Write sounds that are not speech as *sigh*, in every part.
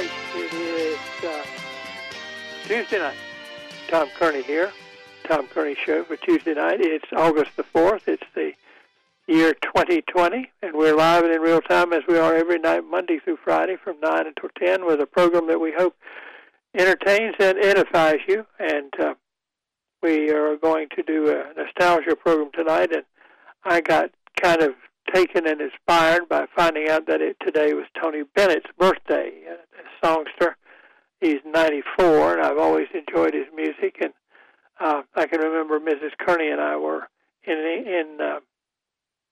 night. It is uh, Tuesday night. Tom Kearney here. Tom Kearney Show for Tuesday night. It's August the 4th. It's the year 2020, and we're live and in real time as we are every night, Monday through Friday from 9 until 10, with a program that we hope entertains and edifies you. And uh, we are going to do a nostalgia program tonight, and I got kind of taken and inspired by finding out that it, today was Tony Bennett's birthday, a songster. He's 94, and I've always enjoyed his music. And uh, I can remember Mrs. Kearney and I were in in uh,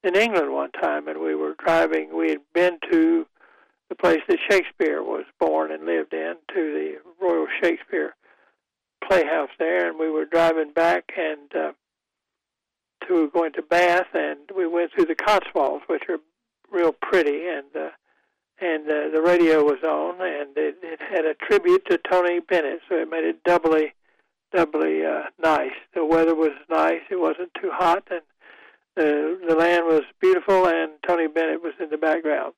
in England one time, and we were driving. We had been to the place that Shakespeare was born and lived in, to the Royal Shakespeare Playhouse there, and we were driving back, and uh, to going to Bath, and we went through the Cotswolds, which are real pretty, and uh, and uh, the radio was on, and it, it had a tribute to Tony Bennett, so it made it doubly, doubly uh, nice. The weather was nice; it wasn't too hot, and the the land was beautiful, and Tony Bennett was in the background.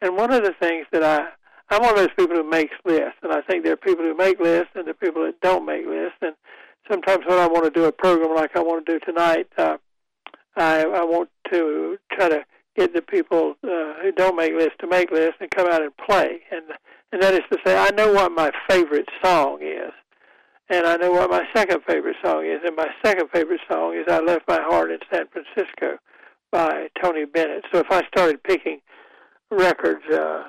And one of the things that I I'm one of those people who makes lists, and I think there are people who make lists and there are people that don't make lists, and sometimes when I want to do a program like I want to do tonight, uh, I, I want to try to get the people uh, who don't make lists to make lists and come out and play. And and that is to say, I know what my favorite song is, and I know what my second favorite song is. And my second favorite song is "I Left My Heart in San Francisco" by Tony Bennett. So if I started picking records uh,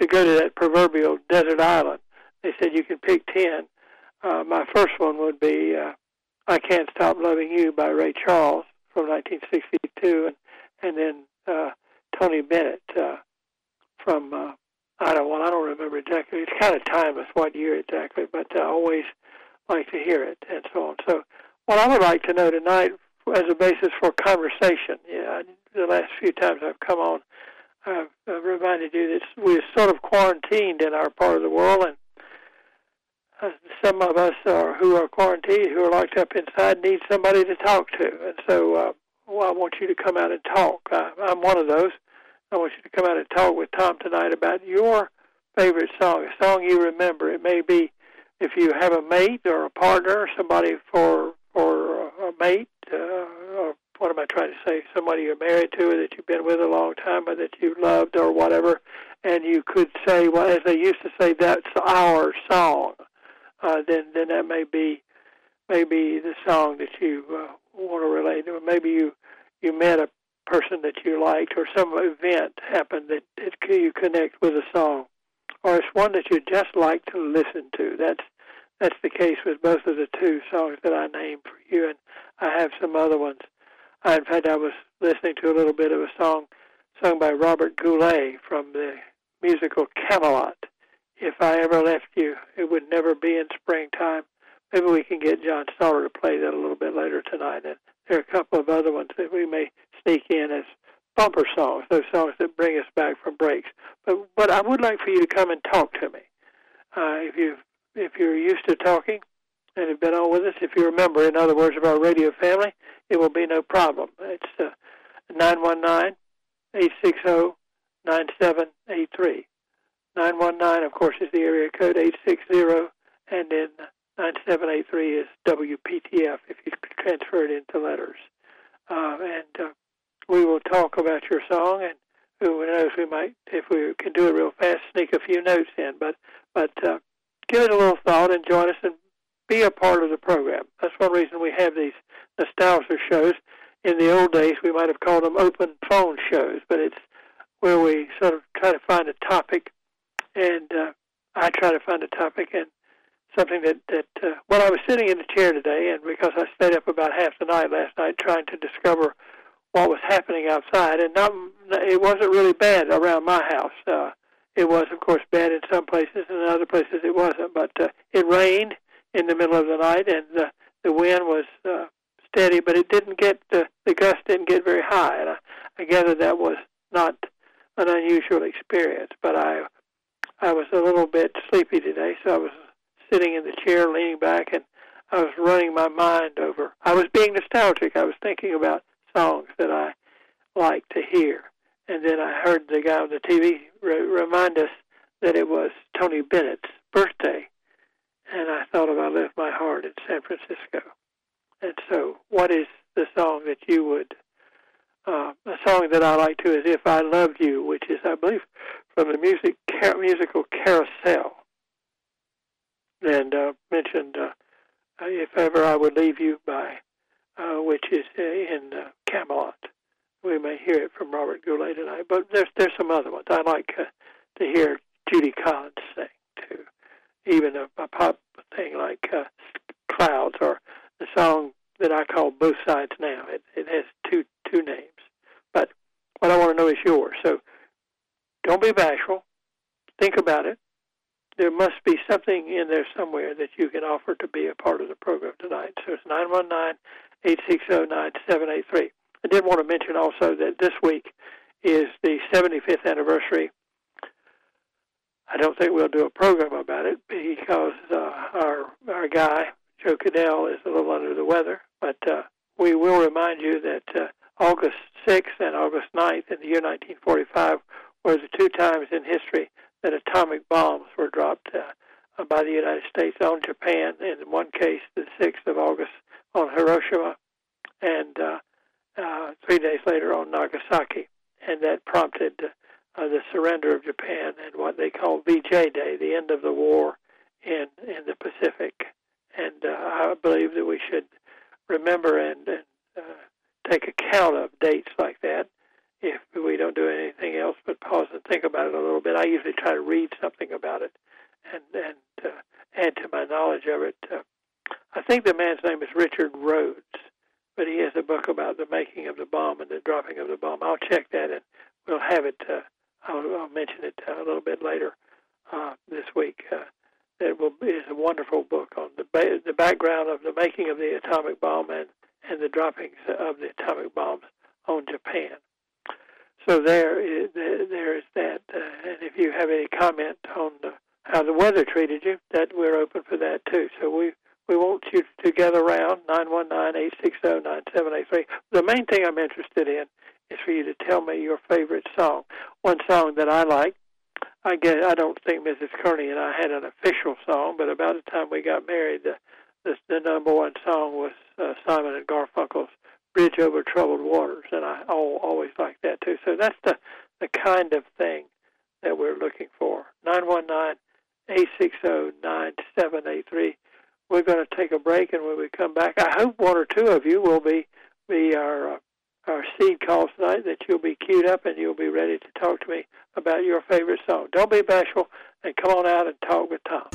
to go to that proverbial desert island, they said you can pick ten uh, my first one would be uh, "I Can't Stop Loving You" by Ray Charles from 1962, and and then uh, Tony Bennett uh, from uh, I don't well I don't remember exactly. It's kind of timeless what year exactly, but I always like to hear it and so on. So what I would like to know tonight as a basis for conversation. Yeah, the last few times I've come on, I've, I've reminded you that we're sort of quarantined in our part of the world, and some of us are, who are quarantined, who are locked up inside, need somebody to talk to. And so uh, well, I want you to come out and talk. Uh, I'm one of those. I want you to come out and talk with Tom tonight about your favorite song, a song you remember. It may be if you have a mate or a partner, somebody for for a mate, uh, or what am I trying to say? Somebody you're married to, or that you've been with a long time, or that you loved, or whatever. And you could say, well, as they used to say, that's our song uh, then then that may be maybe the song that you uh, want to relate to. Maybe you you met a person that you liked, or some event happened that it, you connect with a song, or it's one that you just like to listen to. That's that's the case with both of the two songs that I named for you, and I have some other ones. I, in fact, I was listening to a little bit of a song sung by Robert Goulet from the musical Camelot if I ever left you, it would never be in springtime. Maybe we can get John Stoller to play that a little bit later tonight. And there are a couple of other ones that we may sneak in as bumper songs, those songs that bring us back from breaks. But but I would like for you to come and talk to me. Uh, if you if you're used to talking and have been on with us, if you remember, in other words, of our radio family, it will be no problem. It's uh, nine one nine eight six zero nine seven eight three. 919, of course, is the area code 860, and then 9783 is WPTF if you transfer it into letters. Uh, and uh, we will talk about your song, and who knows, we might, if we can do it real fast, sneak a few notes in. But but uh, give it a little thought and join us and be a part of the program. That's one reason we have these nostalgia shows. In the old days, we might have called them open phone shows, but it's where we sort of try to find a topic and uh, I try to find a topic and something that that uh, well, I was sitting in a chair today, and because I stayed up about half the night last night trying to discover what was happening outside, and not it wasn't really bad around my house. Uh, it was, of course, bad in some places, and in other places it wasn't. But uh, it rained in the middle of the night, and the the wind was uh, steady, but it didn't get the the gust didn't get very high, and I, I gather that was not an unusual experience. But I I was a little bit sleepy today, so I was sitting in the chair, leaning back, and I was running my mind over. I was being nostalgic. I was thinking about songs that I like to hear, and then I heard the guy on the TV re- remind us that it was Tony Bennett's birthday, and I thought of I left my heart in San Francisco. And so, what is the song that you would? Uh, a song that I like too is "If I Loved You," which is, I believe, from the music car- musical Carousel. And uh, mentioned uh, "If Ever I Would Leave You" by, uh, which is uh, in uh, Camelot. We may hear it from Robert Goulet tonight, but there's there's some other ones I like uh, to hear Judy Collins sing too. Even a, a pop thing like uh, "Clouds" or the song that I call "Both Sides Now." It, it has two two names, what I want to know is yours. So don't be bashful. Think about it. There must be something in there somewhere that you can offer to be a part of the program tonight. So it's 919 860 9783. I did want to mention also that this week is the 75th anniversary. I don't think we'll do a program about it because uh, our our guy Joe Cadell is a little under the weather, but uh, we will remind you that uh, August 6th and August 9th in the year 1945 were the two times in history that atomic bombs were dropped uh, by the United States on Japan. In one case, the 6th of August on Hiroshima, and uh, uh, three days later on Nagasaki, and that prompted uh, the surrender of Japan and what they call VJ Day, the end of the war in in the Pacific. And uh, I believe that we should remember and, and uh, take account of dates like that if we don't do anything else but pause and think about it a little bit. I usually try to read something about it and and uh, add to my knowledge of it. Uh, I think the man's name is Richard Rhodes, but he has a book about the making of the bomb and the dropping of the bomb. I'll check that and we'll have it. Uh, I'll, I'll mention it a little bit later uh, this week. Uh, that will is a wonderful book on the ba- the background of the making of the atomic bomb and and the droppings of the atomic bombs on Japan. So there there is that. Uh, and if you have any comment on the, how the weather treated you, that we're open for that too. So we we want you to gather around nine one nine eight six zero nine seven eight three. The main thing I'm interested in is for you to tell me your favorite song. One song that I like. I guess I don't think Mrs. Kearney and I had an official song, but about the time we got married, the the, the number one song was uh, Simon and Garfunkel's "Bridge Over Troubled Waters," and I always like that too. So that's the the kind of thing that we're looking for. Nine one nine eight six zero nine seven eight three. We're going to take a break, and when we come back, I hope one or two of you will be be our uh, our seed calls tonight that you'll be queued up and you'll be ready to talk to me about your favorite song. Don't be bashful and come on out and talk with Tom.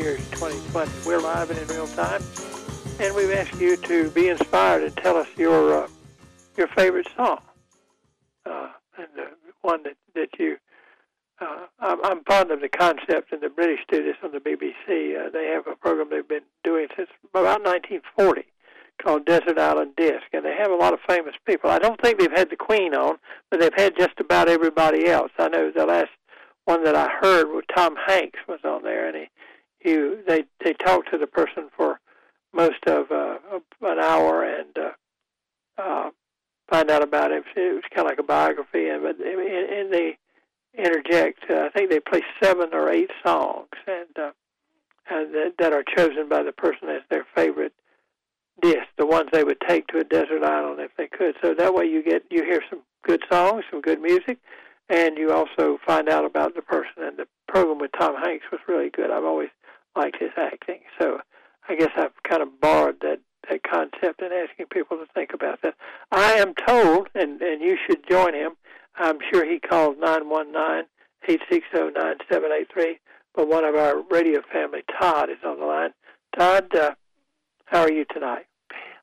Years 2020. We're live and in real time, and we've asked you to be inspired and tell us your uh, your favorite song uh, and the one that that you. Uh, I'm, fond of the concept, and the British do this on the BBC. Uh, they have a program they've been doing since about 1940 called Desert Island Disc, and they have a lot of famous people. I don't think they've had the Queen on, but they've had just about everybody else. I know the last one that I heard was Tom Hanks was on there, and he, he they they talked to the person for most of uh, an hour and uh, uh, find out about him. It was kind of like a biography, and but and, and they interject. Uh, I think they play seven or eight songs, and uh, and that, that are chosen by the person as their favorite disc, the ones they would take to a desert island if they could. So that way you get you hear some good songs, some good music, and you also find out about the person. And the program with Tom Hanks was really good. I've always liked his acting. So I guess I've kind of borrowed that that concept and asking people to think about that. I am told, and and you should join him. I'm sure he called nine one nine eight six zero nine seven eight three. But one of our radio family, Todd, is on the line. Todd, uh, how are you tonight?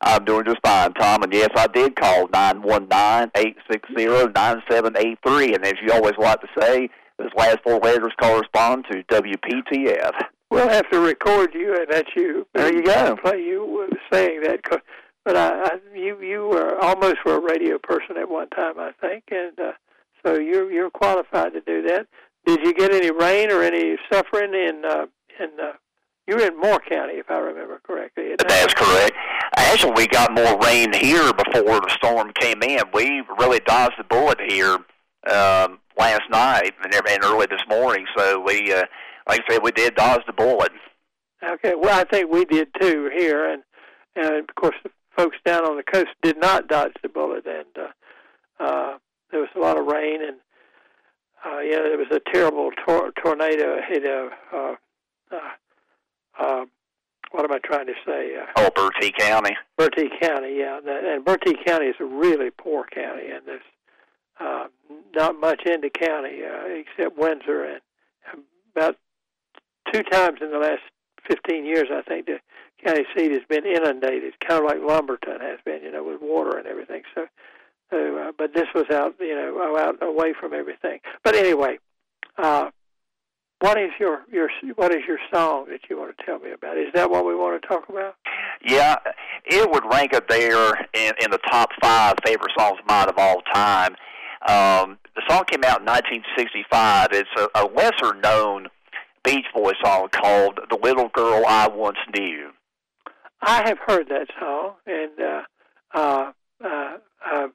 I'm doing just fine, Tom. And yes, I did call nine one nine eight six zero nine seven eight three. And as you always like to say, those last four letters correspond to WPTF. We'll have to record you and let you. There you go. Play you saying that, but I, I, you you were almost were a radio person at one time, I think, and uh, so you're you're qualified to do that. Did you get any rain or any suffering in uh, in uh, you're in Moore County, if I remember correctly. That's correct. Actually, we got more rain here before the storm came in. We really dodged the bullet here. Um, last night and, and early this morning. So we, uh, like I said, we did dodge the bullet. Okay, well, I think we did too here, and and of course the folks down on the coast did not dodge the bullet, and uh, uh, there was a lot of rain, and uh, yeah, there was a terrible tor- tornado hit a. Uh, uh, uh, what am I trying to say? Uh, oh, Bertie County. Bertie County, yeah, and Bertie County is a really poor county, and there's uh, not much in the county uh, except Windsor, and about two times in the last 15 years, I think the county seat has been inundated, kind of like Lumberton has been, you know, with water and everything. So, so uh, but this was out, you know, out away from everything. But anyway, uh, what is your your what is your song that you want to tell me about? Is that what we want to talk about? Yeah, it would rank up there in, in the top five favorite songs of mine of all time. Um, the song came out in 1965. It's a, a lesser known Beach Boys song called "The Little Girl I Once Knew." I have heard that song, and uh, uh, uh, I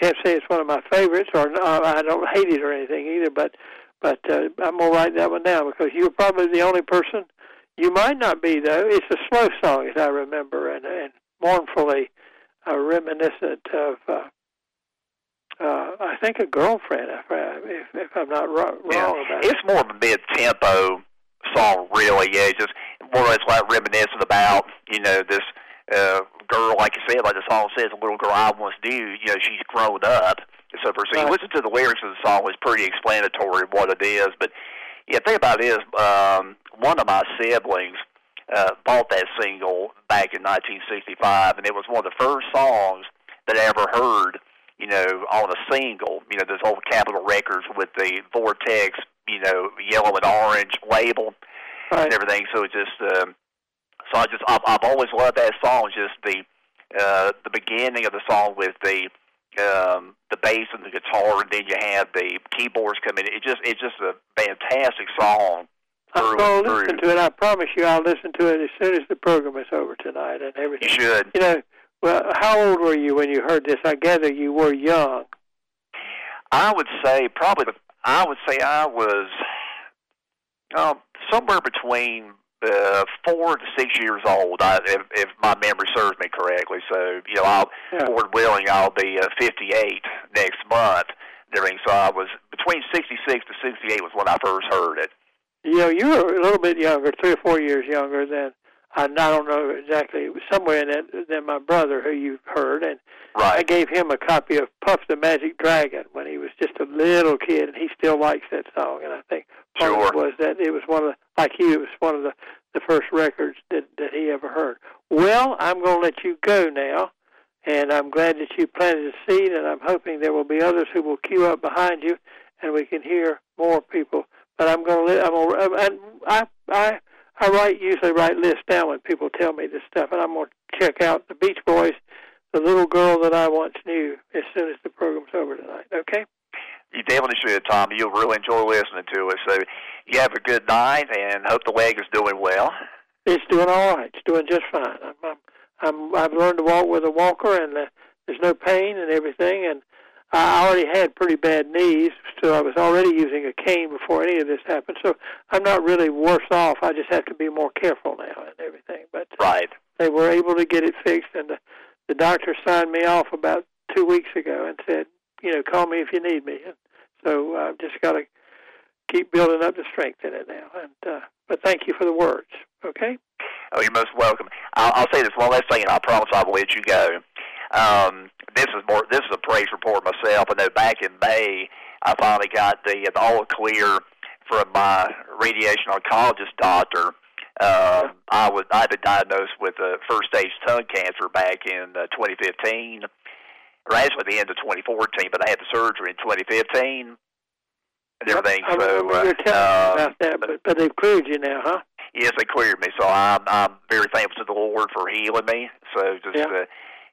can't say it's one of my favorites, or uh, I don't hate it or anything either. But but uh, I'm gonna write that one down because you're probably the only person. You might not be though. It's a slow song, as I remember, and, and mournfully uh, reminiscent of. Uh, uh, I think a girlfriend, if, if, if I'm not wrong, yeah. about it's it. It's more of a mid-tempo song, really. Yeah, just more or less like reminiscent about you know this uh, girl, like you said, like the song says, a little girl I once knew. You know, she's grown up so for so you listen to the lyrics of the song, it's pretty explanatory of what it is. But yeah, the thing about it is, um, one of my siblings uh, bought that single back in 1965, and it was one of the first songs that I ever heard. You know, on a single. You know, those old Capitol records with the Vortex, you know, yellow and orange label right. and everything. So it just, um, so I just, I've, I've always loved that song. Just the uh, the beginning of the song with the um, the bass and the guitar, and then you have the keyboards come in. It just it's just a fantastic song. I'm going to listen to it. I promise you, I'll listen to it as soon as the program is over tonight and everything. You should. You know, well, how old were you when you heard this? I gather you were young. I would say probably. I would say I was uh, somewhere between uh, four to six years old, I, if, if my memory serves me correctly. So, you know, I'll, yeah. Lord willing, I'll be uh, 58 next month. During, so I was between 66 to 68 was when I first heard it. You know, you were a little bit younger, three or four years younger than I, don't know exactly. It was somewhere in that than my brother, who you've heard, and right. I gave him a copy of Puff the Magic Dragon when he was just a little kid, and he still likes that song. And I think part sure. of it was that it was one of the, like you, it was one of the the first records that that he ever heard. Well, I'm going to let you go now, and I'm glad that you planted a seed, and I'm hoping there will be others who will queue up behind you, and we can hear more people. But I'm going to let I'm going to, I I I write usually write lists down when people tell me this stuff, and I'm going to check out the Beach Boys, the little girl that I once knew, as soon as the program's over tonight. Okay. You definitely should, Tom. You'll really enjoy listening to it. So you have a good night, and hope the leg is doing well. It's doing all right. It's doing just fine. I'm, I'm, I'm I've learned to walk with a walker, and uh, there's no pain and everything. And I already had pretty bad knees, so I was already using a cane before any of this happened. So I'm not really worse off. I just have to be more careful now and everything. But right, they were able to get it fixed, and the, the doctor signed me off about two weeks ago and said, you know, call me if you need me. And so I've just got to keep building up the strength in it now. And uh, but thank you for the words. Okay. Oh, you're most welcome. I'll, I'll say this one last thing, and I promise I will let you go. Um, this is more. This is a praise report myself. I know back in May, I finally got the, the all clear from my radiation oncologist doctor. Uh, I was I've been diagnosed with uh, first stage tongue cancer back in uh, 2015 or actually the end of 2014, but I had the surgery in 2015 and everything. I, I so remember uh, you telling uh, me about that, but, but they've cleared you now, huh? Yes, they cleared me, so I'm I'm very thankful to the Lord for healing me. So just yeah. uh,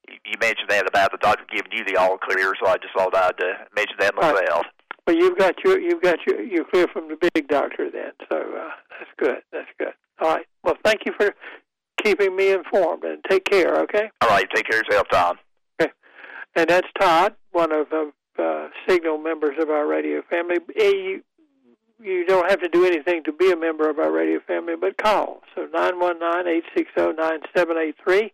you mentioned that about the doctor giving you the all clear, so I just thought I'd uh, mention that myself. Right. Well, you've got your you've got your you're clear from the big doctor then, so uh, that's good. That's good. All right. Well, thank you for keeping me informed, and take care. Okay. All right. Take care of yourself, Tom. Okay. And that's Todd, one of uh, uh, signal members of our radio family. You, you don't have to do anything to be a member of our radio family, but call. So nine one nine eight six zero nine seven eight three,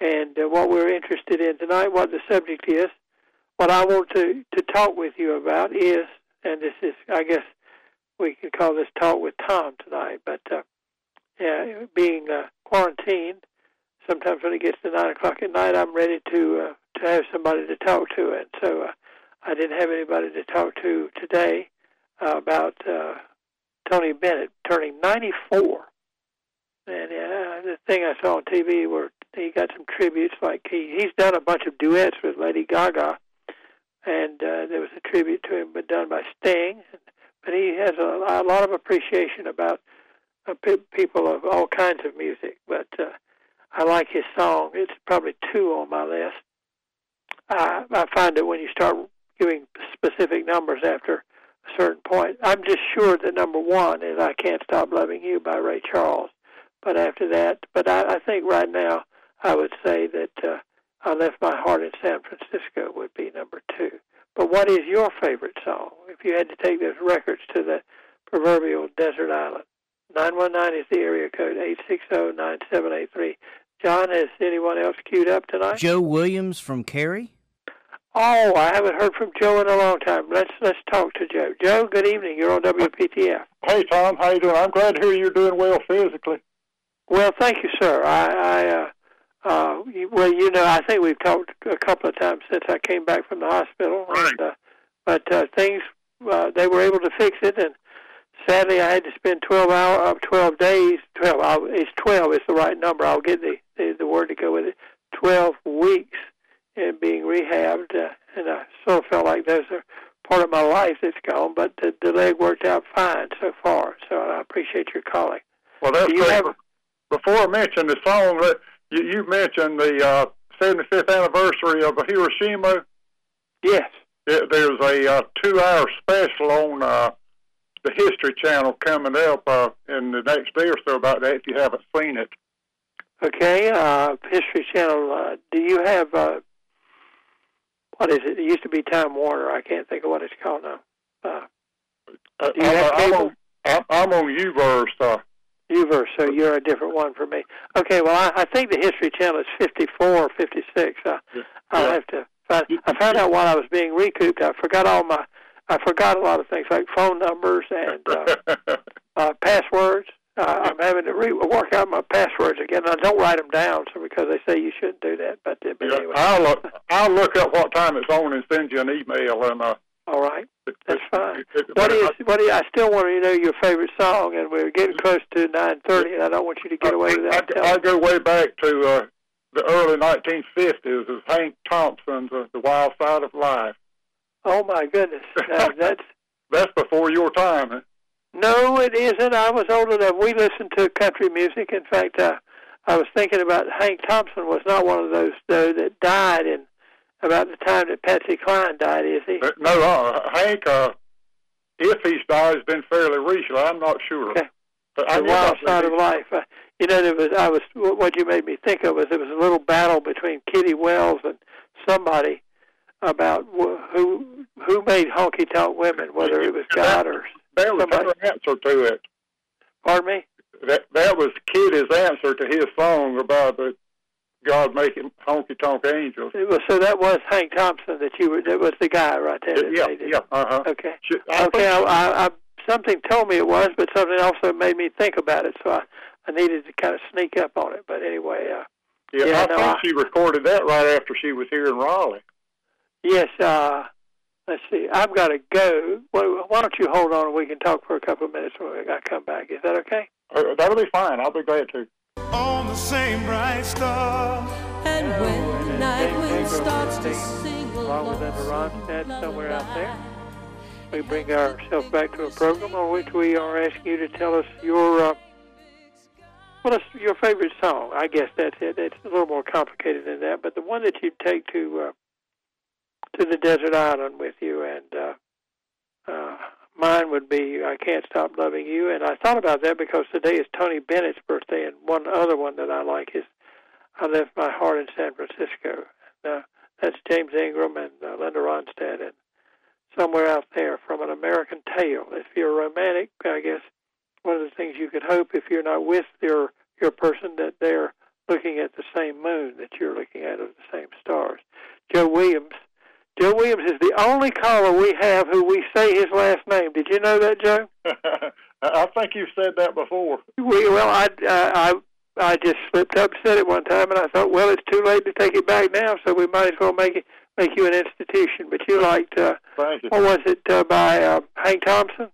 and uh, what we're interested in tonight, what the subject is, what I want to to talk with you about is, and this is, I guess, we can call this talk with Tom tonight. But uh, yeah, being uh, quarantined, sometimes when it gets to nine o'clock at night, I'm ready to uh, to have somebody to talk to, and so uh, I didn't have anybody to talk to today uh, about uh, Tony Bennett turning 94. And uh, the thing I saw on TV where he got some tributes, like he he's done a bunch of duets with Lady Gaga, and uh, there was a tribute to him, but done by Sting. But he has a, a lot of appreciation about uh, pe- people of all kinds of music. But uh, I like his song. It's probably two on my list. I, I find that when you start giving specific numbers after a certain point, I'm just sure that number one is "I Can't Stop Loving You" by Ray Charles. But after that, but I, I think right now I would say that uh, "I Left My Heart in San Francisco" would be number two. But what is your favorite song? If you had to take those records to the proverbial desert island, nine one nine is the area code eight six zero nine seven eight three. John, has anyone else queued up tonight? Joe Williams from Cary. Oh, I haven't heard from Joe in a long time. Let's let's talk to Joe. Joe, good evening. You're on WPTF. Hey Tom, how you doing? I'm glad to hear you're doing well physically. Well, thank you, sir. I, I uh, uh, well, you know, I think we've talked a couple of times since I came back from the hospital. Right. And, uh, but uh, things, uh, they were able to fix it, and sadly, I had to spend 12 hour, uh, 12 days. 12. I, it's 12. It's the right number. I'll get the, the the word to go with it. 12 weeks in being rehabbed, uh, and I sort of felt like those are part of my life that's gone. But the, the leg worked out fine so far. So I appreciate your calling. Well, that's great. have- Before I mention the song, that you, you mentioned the uh, 75th anniversary of Hiroshima. Yes. It, there's a uh, two-hour special on uh, the History Channel coming up uh, in the next day or so about that. If you haven't seen it, Okay, uh, History Channel. Uh, do you have uh, what is it? It used to be Time Warner. I can't think of what it's called now. Uh, Uh, Do you have I'm, cable? on, I'm, I'm on Uverse. Uh, Uverse, so you're a different one for me. Okay, well, I, I think the History Channel is 54 or 56. Uh, Yeah. I'll have to. Find, I found out while I was being recouped. I forgot all my. I forgot a lot of things like phone numbers and uh, *laughs* uh, passwords. Uh, I'm having to re- work out my passwords again. I don't write them down, so because they say you shouldn't do that. But, but yeah, anyway, I'll look. I'll look up what time it's on and send you an email. And uh, all right. That's fine. What is what is? I still want to know your favorite song, and we're getting close to nine thirty, and I don't want you to get away I, without I, I telling. go way back to uh, the early 1950s. As Hank Thompson's uh, "The Wild Side of Life." Oh my goodness, uh, *laughs* that's That's before your time. huh? no, it isn't. I was old enough. We listened to country music. In fact, uh, I was thinking about Hank Thompson was not one of those though that died in about the time that Patsy Cline died, is he? Uh, No, uh, Hank. Uh, if he's died, has been fairly recent. I'm not sure. Okay. But I the wild side of life. Uh, you know, there was I was what you made me think of was there was a little battle between Kitty Wells and somebody about wh- who who made honky tonk women, whether it was God or That was somebody. her answer to it. pardon me. That that was Kitty's answer to his song about the God making honky tonk angels. So that was Hank Thompson that you were. That was the guy right there. Yeah, yeah, uh huh. Okay. I Okay. I, I, I something told me it was, but something also made me think about it. So I, I needed to kind of sneak up on it. But anyway, uh, yeah, yeah, I no, think I- she recorded that right after she was here in Raleigh. yes. Uh, let's see. I've got to go. Why, why don't you hold on and we can talk for a couple of minutes when I come back? Is that okay? Uh, that'll be fine. I'll be glad to. On the same bright star. And when the night wind Ingram starts to singing sing along with Linda along Ronstadt somewhere out there. We bring ourselves back to a program on which we are asking you to tell us your uh, what is your favorite song. I guess that's it. It's a little more complicated than that, but the one that you take to uh, to the desert island with you, and uh, uh, mine would be "I Can't Stop Loving You." And I thought about that because today is Tony Bennett's birthday, and one other one that I like is "I Left My Heart in San Francisco." Uh, that's James Ingram and uh, Linda Ronstadt, and somewhere out there from an American Tail. If you're romantic, I guess one of the things you could hope if you're not with your your person that they're looking at the same moon that you're looking at of the same stars. Joe Williams. Joe Williams is the only caller we have who we say his last name. Did you know that, Joe? *laughs* I think you've said that before. We, well, I, uh, I I just slipped up and said it one time, and I thought, well, it's too late to take it back now, so we might as well make it make you an institution. But you liked, uh, Thank you. what was it uh, by uh, Hank Thompson,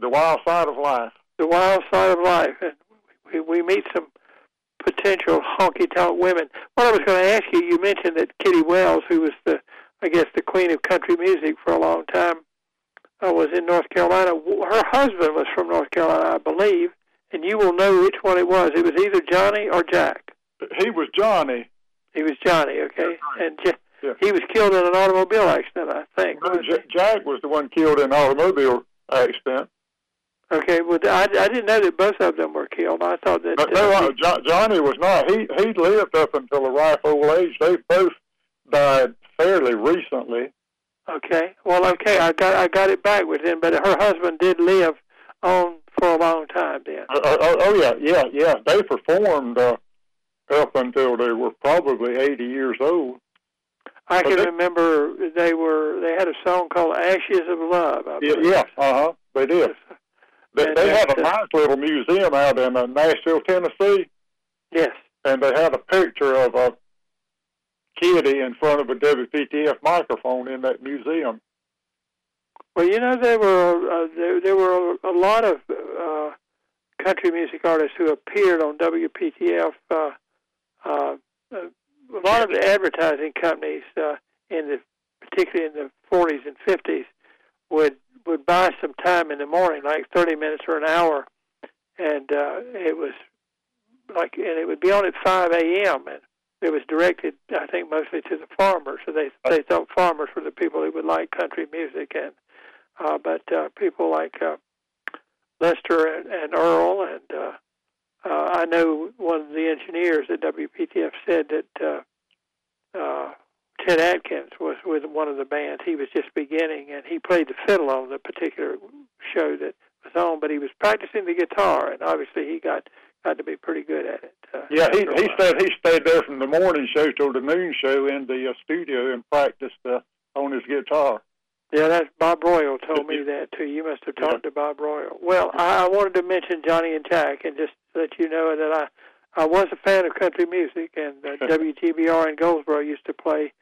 The Wild Side of Life. The Wild Side of Life, and we, we meet some potential honky tonk women. What I was going to ask you, you mentioned that Kitty Wells, who was the, I guess, the queen of country music for a long time, uh, was in North Carolina. Her husband was from North Carolina, I believe, and you will know which one it was. It was either Johnny or Jack. He was Johnny. He was Johnny, okay, and J- Yeah. he was killed in an automobile accident, I think. No, J- Jack was the one killed in an automobile accident. Okay, well, I, I didn't know that both of them were killed. I thought that. But uh, no, uh, jo- Johnny was not. He he lived up until a ripe old age. They both died fairly recently. Okay. Well, okay, I got I got it backwards then, but her husband did live on for a long time then. Uh, uh, oh, oh yeah, yeah, yeah. They performed uh, up until they were probably eighty years old. I But can they- remember they were they had a song called "Ashes of Love." I Yeah, believe. yeah, uh huh. They did. They, And they have a nice little museum out in uh, Nashville, Tennessee, Yes. and they had a picture of a kitty in front of a WPTF microphone in that museum. Well, you know there were uh, there there were a lot of uh, country music artists who appeared on WPTF. Uh, uh, a lot of the advertising companies uh, in the particularly in the 40s and 50s would would buy some time in the morning, like 30 minutes or an hour, and uh, it was like and it would be on at 5 a.m. and it was directed, I think, mostly to the farmers. So they they thought farmers were the people who would like country music and uh, but uh, people like uh, Lester and, and Earl, and uh, uh, I know one of the engineers at WPTF said that uh, uh, Chet Atkins was with one of the bands. He was just beginning, and he played the fiddle on the particular show that was on, but he was practicing the guitar, and obviously he got got to be pretty good at it. Uh, Yeah, he he stayed he stayed there from the morning show till the noon show in the uh, studio and practiced uh, on his guitar. Yeah, that's Bob Royal told me that too. You must have talked to Bob Royal. Well, I, I wanted to mention Johnny and Jack and just let you know that I I was a fan of country music and uh, *laughs* WTBR in Goldsboro used to play.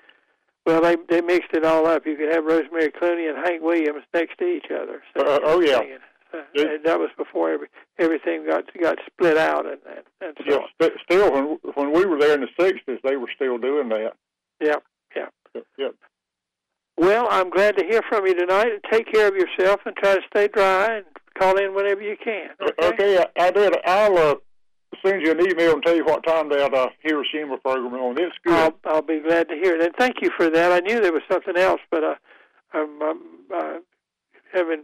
Well, they they mixed it all up. You could have Rosemary Clooney and Hank Williams next to each other. Uh, oh, yeah. singing. Uh, and that was before every, everything got got split out and and, and so Yeah, st- still when when we were there in the '60s, they were still doing that. Yeah, yeah. Yeah. Well, I'm glad to hear from you tonight. And take care of yourself and try to stay dry and call in whenever you can. Okay. Okay, I, I did. I'll uh, send you an email and tell you what time that uh, Hiroshima program is on. It's good. I'll, I'll be glad to hear it. And thank you for that. I knew there was something else, but uh, I'm, I'm uh, having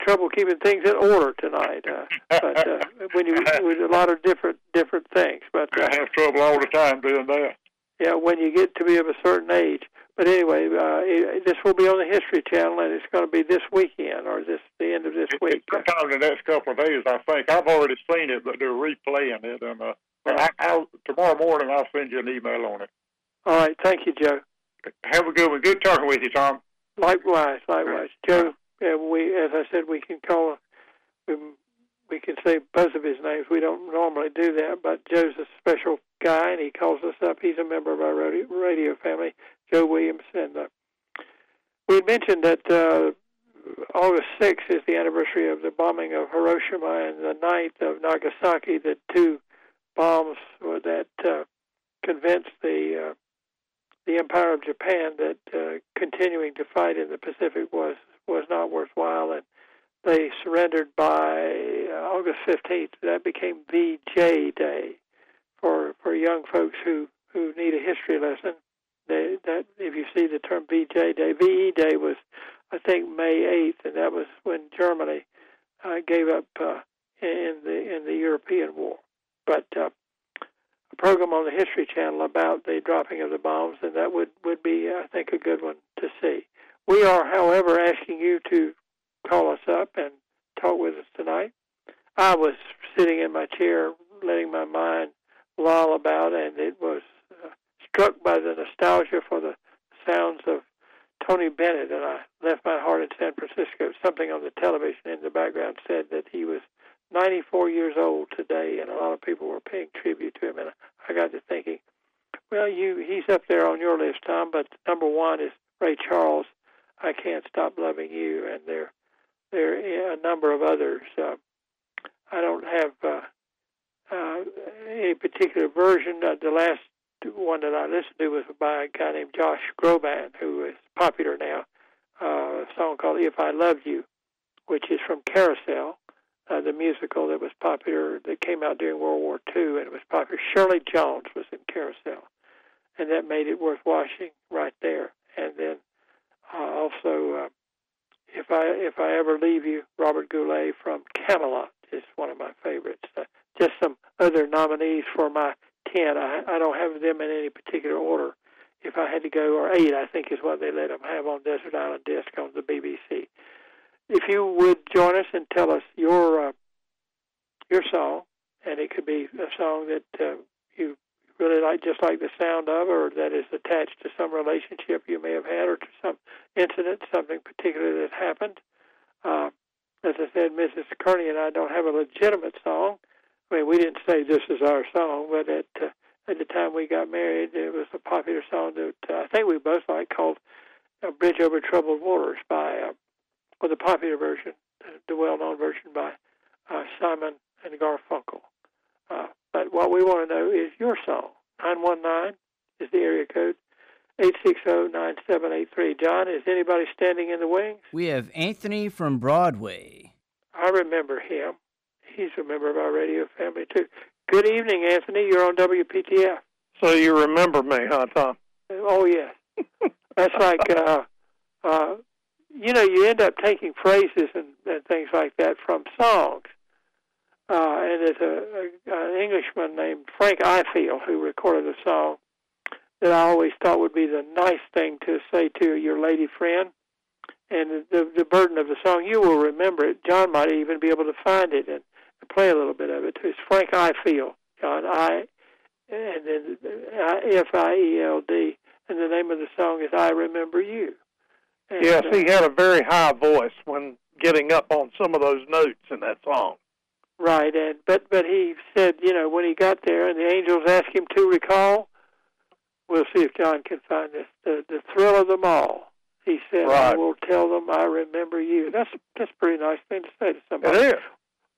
trouble keeping things in order tonight. Uh, but uh, *laughs* when you with a lot of different different things, but uh, I have trouble all the time doing that. yeah, when you get to be of a certain age. But anyway, uh, it, this will be on the History Channel, and it's going to be this weekend or this the end of this It- week. Sometime in the next couple of days, I think. I've already seen it, but they're replaying it. And uh, I, I'll, tomorrow morning, I'll send you an email on it. All right, thank you, Joe. Have a good one. Good talking with you, Tom. Likewise, likewise, Joe. Uh, we, as I said, we can call. We, we can say both of his names. We don't normally do that, but Joe's a special guy, and he calls us up. He's a member of our radio, radio family, Joe Williams. And uh, we mentioned that uh, August 6th is the anniversary of the bombing of Hiroshima and the 9th of Nagasaki, the two bombs that uh, convinced the uh, the Empire of Japan that uh, continuing to fight in the Pacific was was not worthwhile, and they surrendered by uh, August 15th. That became VJ Day for for young folks who who need a history lesson. They, that if you see the term VJ Day, VE Day was I think May 8th, and that was when Germany uh, gave up uh, in the in the European War. But uh, program on the History Channel about the dropping of the bombs, and that would would be, I think, a good one to see. We are, however, asking you to call us up and talk with us tonight. I was sitting in my chair, letting my mind loll about, and it was uh, struck by the nostalgia for the sounds of Tony Bennett, and I left my heart in San Francisco. Something on the television in the background said that he was 94 years old today, and a lot of people were paying tribute to him. And I got to thinking, well, you he's list, Tom, but number one is Ray Charles. I can't stop loving you, and there there are a number of others. Uh, I don't have uh, uh, any particular version. Uh, the last one that I listened to was by a guy named Josh Groban, who is popular now. Uh, a song called "If I Loved You," which is from Carousel, uh, the musical that was popular that came out during World War II, and it was popular. Shirley Jones was in Carousel, and that made it worth watching right there. And then uh, also, uh, if I if I ever leave you, Robert Goulet from Camelot is one of my favorites. Uh, just some other nominees for my ten. I, I don't have them in any particular order. If I had to go, or eight, I think is what they let them have on Desert Island Disc on the BBC. If you would join us and tell us your uh, your song, and it could be a song that uh, you really like, just like the sound of, or that is attached to some relationship you may have had, or to some incident, something particular that happened. Uh, as I said, Mrs. Kearney and I don't have a legitimate song. I mean, we didn't say this is our song, but at uh, at the time we got married, it was a popular song that uh, I think we both liked called uh, "Bridge Over Troubled Waters" by, uh, or the popular version, the well-known version by uh, Simon and Garfunkel. Uh, but what we want to know is your song. 919 is the area code. 860-9783. John, is anybody standing in the wings? We have Anthony from Broadway. I remember him. He's a member of our radio family, too. Good evening, Anthony. You're on WPTF. So you remember me, huh, Tom? Oh, yes. That's like, uh, uh, you know, you end up taking phrases and, and things like that from songs. Uh, and there's a, a, an Englishman named Frank Ifield who recorded a song that I always thought would be the nice thing to say to your lady friend. And the the burden of the song, you will remember it. John might even be able to find it and, and play a little bit of it. It's Frank Ifield, John I, and then F I E L D, and the name of the song is "I Remember You." And, yes, uh, he had a very high voice when getting up on some of those notes in that song. Right, and but but he said, you know, when he got there and the angels asked him to recall, we'll see if John can find this. The the thrill of them all. He said, I will tell them I remember you. That's that's a pretty nice thing to say to somebody. It is.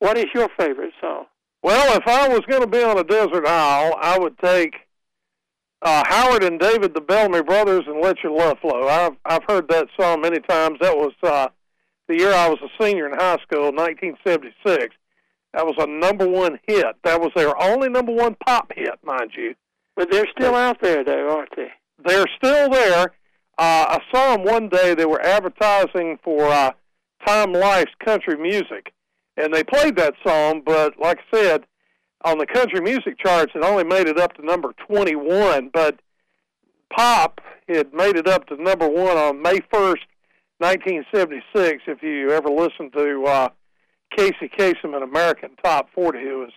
What is your favorite song? Well, if I was going to be on a desert isle, I would take uh, Howard and David, the Bellamy Brothers, and "Let Your Love Flow." I've I've heard that song many times. That was uh, the year I was a senior in high school, 1976. That was a number one hit. That was their only number one pop hit, mind you. But they're still out there, though, aren't they? They're still there. Uh, I saw them one day. They were advertising for uh, Time Life's country music, and they played that song. But like I said, on the country music charts, it only made it up to number 21. But pop had made it up to number one on May 1st, 1976. If you ever listened to uh, Casey Kasem, an American Top 40, who is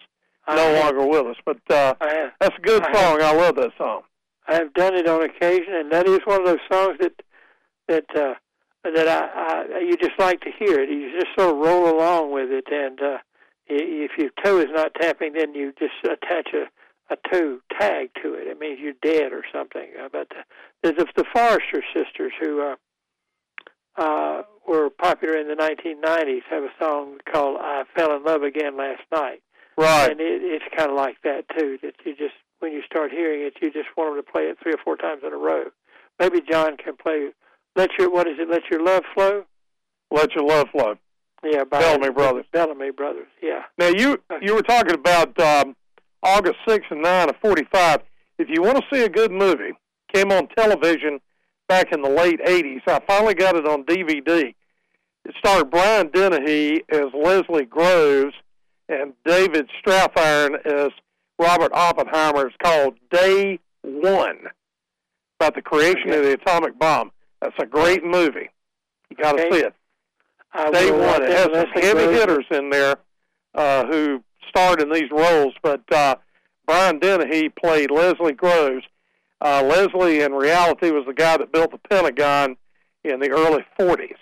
I no have- longer with us, but uh, have, that's a good I have- song. I love that song. I have done it on occasion, and that is one of those songs that that uh, that I, I you just like to hear it. You just sort of roll along with it, and uh, if your toe is not tapping, then you just attach a a toe tag to it. It means you're dead or something. But there's the, the Forester sisters who uh, uh, were popular in the 1990s. Have a song called "I Fell in Love Again Last Night." Right. And it, it's kind of like that too. That you just when you start hearing it, you just want them to play it three or four times in a row. Maybe John can play. Let your what is it? Let your love flow. Let Your Love Flow. Yeah, by Bellamy Brothers. Bellamy Brothers. Yeah. Now you you were talking about um, August 6 and 9 of 45. If you want to see a good movie, came on television back in the late 80s. I finally got it on DVD. It starred Brian Dennehy as Leslie Groves and David Strathairn as Robert Oppenheimer. It's called Day One, about the creation of the atomic bomb. That's a great movie. You got to Okay. see it. I Day one. It has some heavy Rose. hitters in there uh, who starred in these roles, but uh, Brian Dennehy played Leslie Groves. Uh, Leslie, in reality, was the guy that built the Pentagon in the early 40s,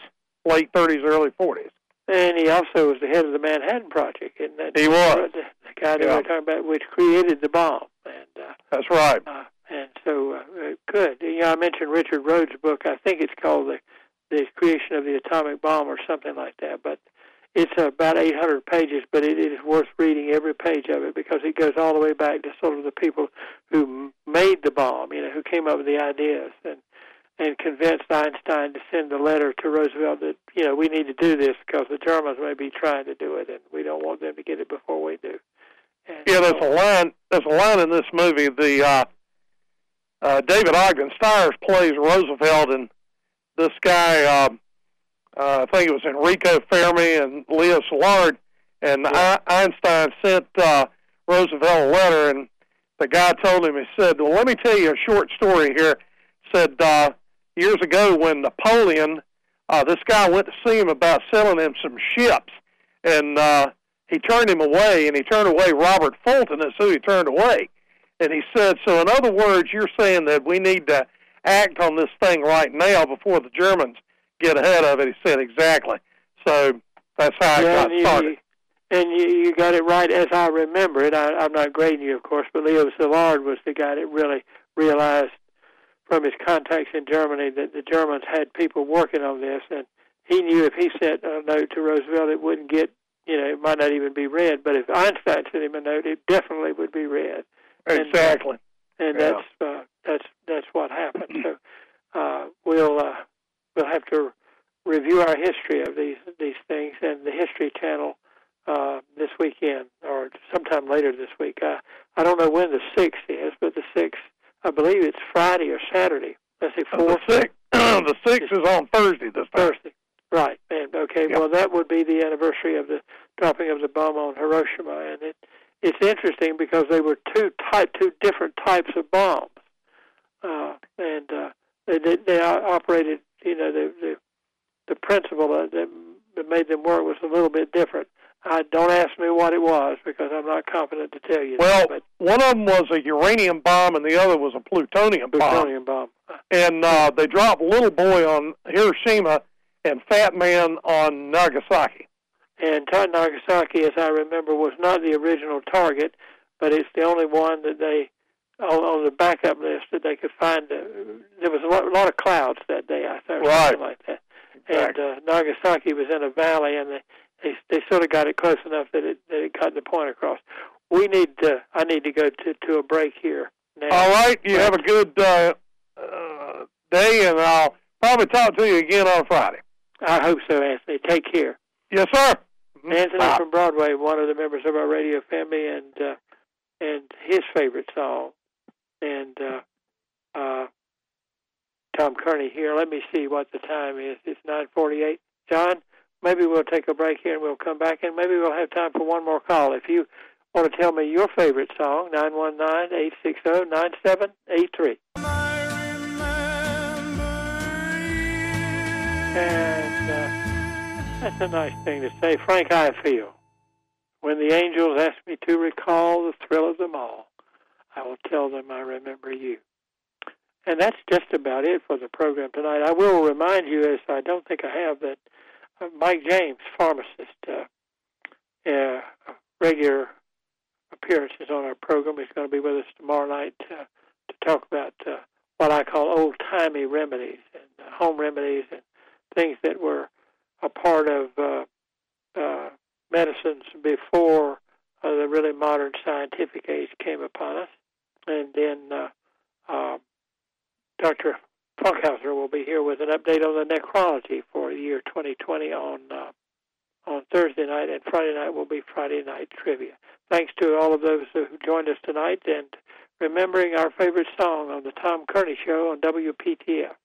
late 30s, early 40s. And he also was the head of the Manhattan Project, and that He was. the, the guy that Yeah. we're talking about, which created the bomb. And uh, That's right. uh, and so uh, uh, good. You know, I mentioned Richard Rhodes' book. I think it's called the the creation of the atomic bomb or something like that. But it's about 800 pages, but it, is worth reading every page of it because it goes all the way back to sort of the people who made the bomb. You know, who came up with the ideas and and convinced Einstein to send a letter to Roosevelt that you know we need to do this because the Germans may be trying to do it and we don't want them to get it before we do. And Yeah, there's a line. There's a line in this movie. The uh, uh, David Ogden Stiers plays Roosevelt, and this guy, um, uh, I think it was Enrico Fermi and Leo Szilard, and I, Einstein sent uh, Roosevelt a letter, and the guy told him, he said, "Well, let me tell you a short story here." Said uh, years ago when Napoleon, uh, this guy went to see him about selling him some ships, and uh, he turned him away, and he turned away Robert Fulton. That's who he turned away. And he said, so in other words, you're saying that we need to act on this thing right now before the Germans get ahead of it. He said, exactly. So that's how it yeah, got and you, started. and you, you got it right as I remember it. I, I'm not grading you, of course, but Leo Szilard was the guy that really realized from his contacts in Germany that the Germans had people working on this, and he knew if he sent a note to Roosevelt, it wouldn't get, you know, it might not even be read. But if Einstein sent him a note, it definitely would be read. and- Exactly. and Yeah. that's uh, that's that's what happened. So uh, we'll uh, we'll have to review our history of these these things, and the History Channel uh, this weekend or sometime later this week. Uh, I don't know when the sixth is, but the sixth, I believe it's Friday or Saturday. Let's see, The fourth six, *clears throat* the six is on Thursday this time. Thursday. Right, and okay, Yeah. well, that would be the anniversary of the dropping of the bomb on Hiroshima, and it it's interesting because they were two type two different types of bombs, uh, and uh, they they, they operated. You know, the the, the principle that, that that made them work was a little bit different. I don't ask me what it was because I'm not confident to tell you. Well, but one of them was a uranium bomb, and the other was a plutonium bomb. plutonium bomb. And uh, they dropped Little Boy on Hiroshima and Fat Man on Nagasaki. And Nagasaki, as I remember, was not the original target, but it's the only one that they, on, on the backup list, that they could find. Uh, there was a lot, a lot of clouds that day, I think, Right. something like that. And uh, Nagasaki was in a valley, and they, they they sort of got it close enough that it that it got the point across. We need to. I need to go to to a break here now. All right, you have a good uh, uh, day, and I'll probably talk to you again on Friday. I hope so, Anthony. Take care. Yes, sir. Anthony Bye. from Broadway, one of the members of our radio family, and uh, and his favorite song, and uh, uh, Tom Kearney here. Let me see what the time is. It's nine forty-eight. John, maybe we'll take a break here and we'll come back, and maybe we'll have time for one more call. If you want to tell me your favorite song, nine one nine eight six zero nine seven eight three. And uh, that's a nice thing to say. Frank I feel. When the angels ask me to recall the thrill of them all, I will tell them I remember you. And that's just about it for the program tonight. I will remind you, as I don't think I have, that uh, Mike James, pharmacist, uh, uh, regular appearances on our program, is going to be with us tomorrow night uh, to talk about uh, what I call old timey remedies and uh, home remedies and things that were a part of medicines before the really modern scientific age came upon us. And then uh, uh, Dr. Funkhauser will be here with an update on the necrology for the year 2020 on uh, on Thursday night, and Friday night will be Friday night trivia. Thanks to all of those who joined us tonight, and remembering our favorite song on the Tom Kearney Show on WPTF.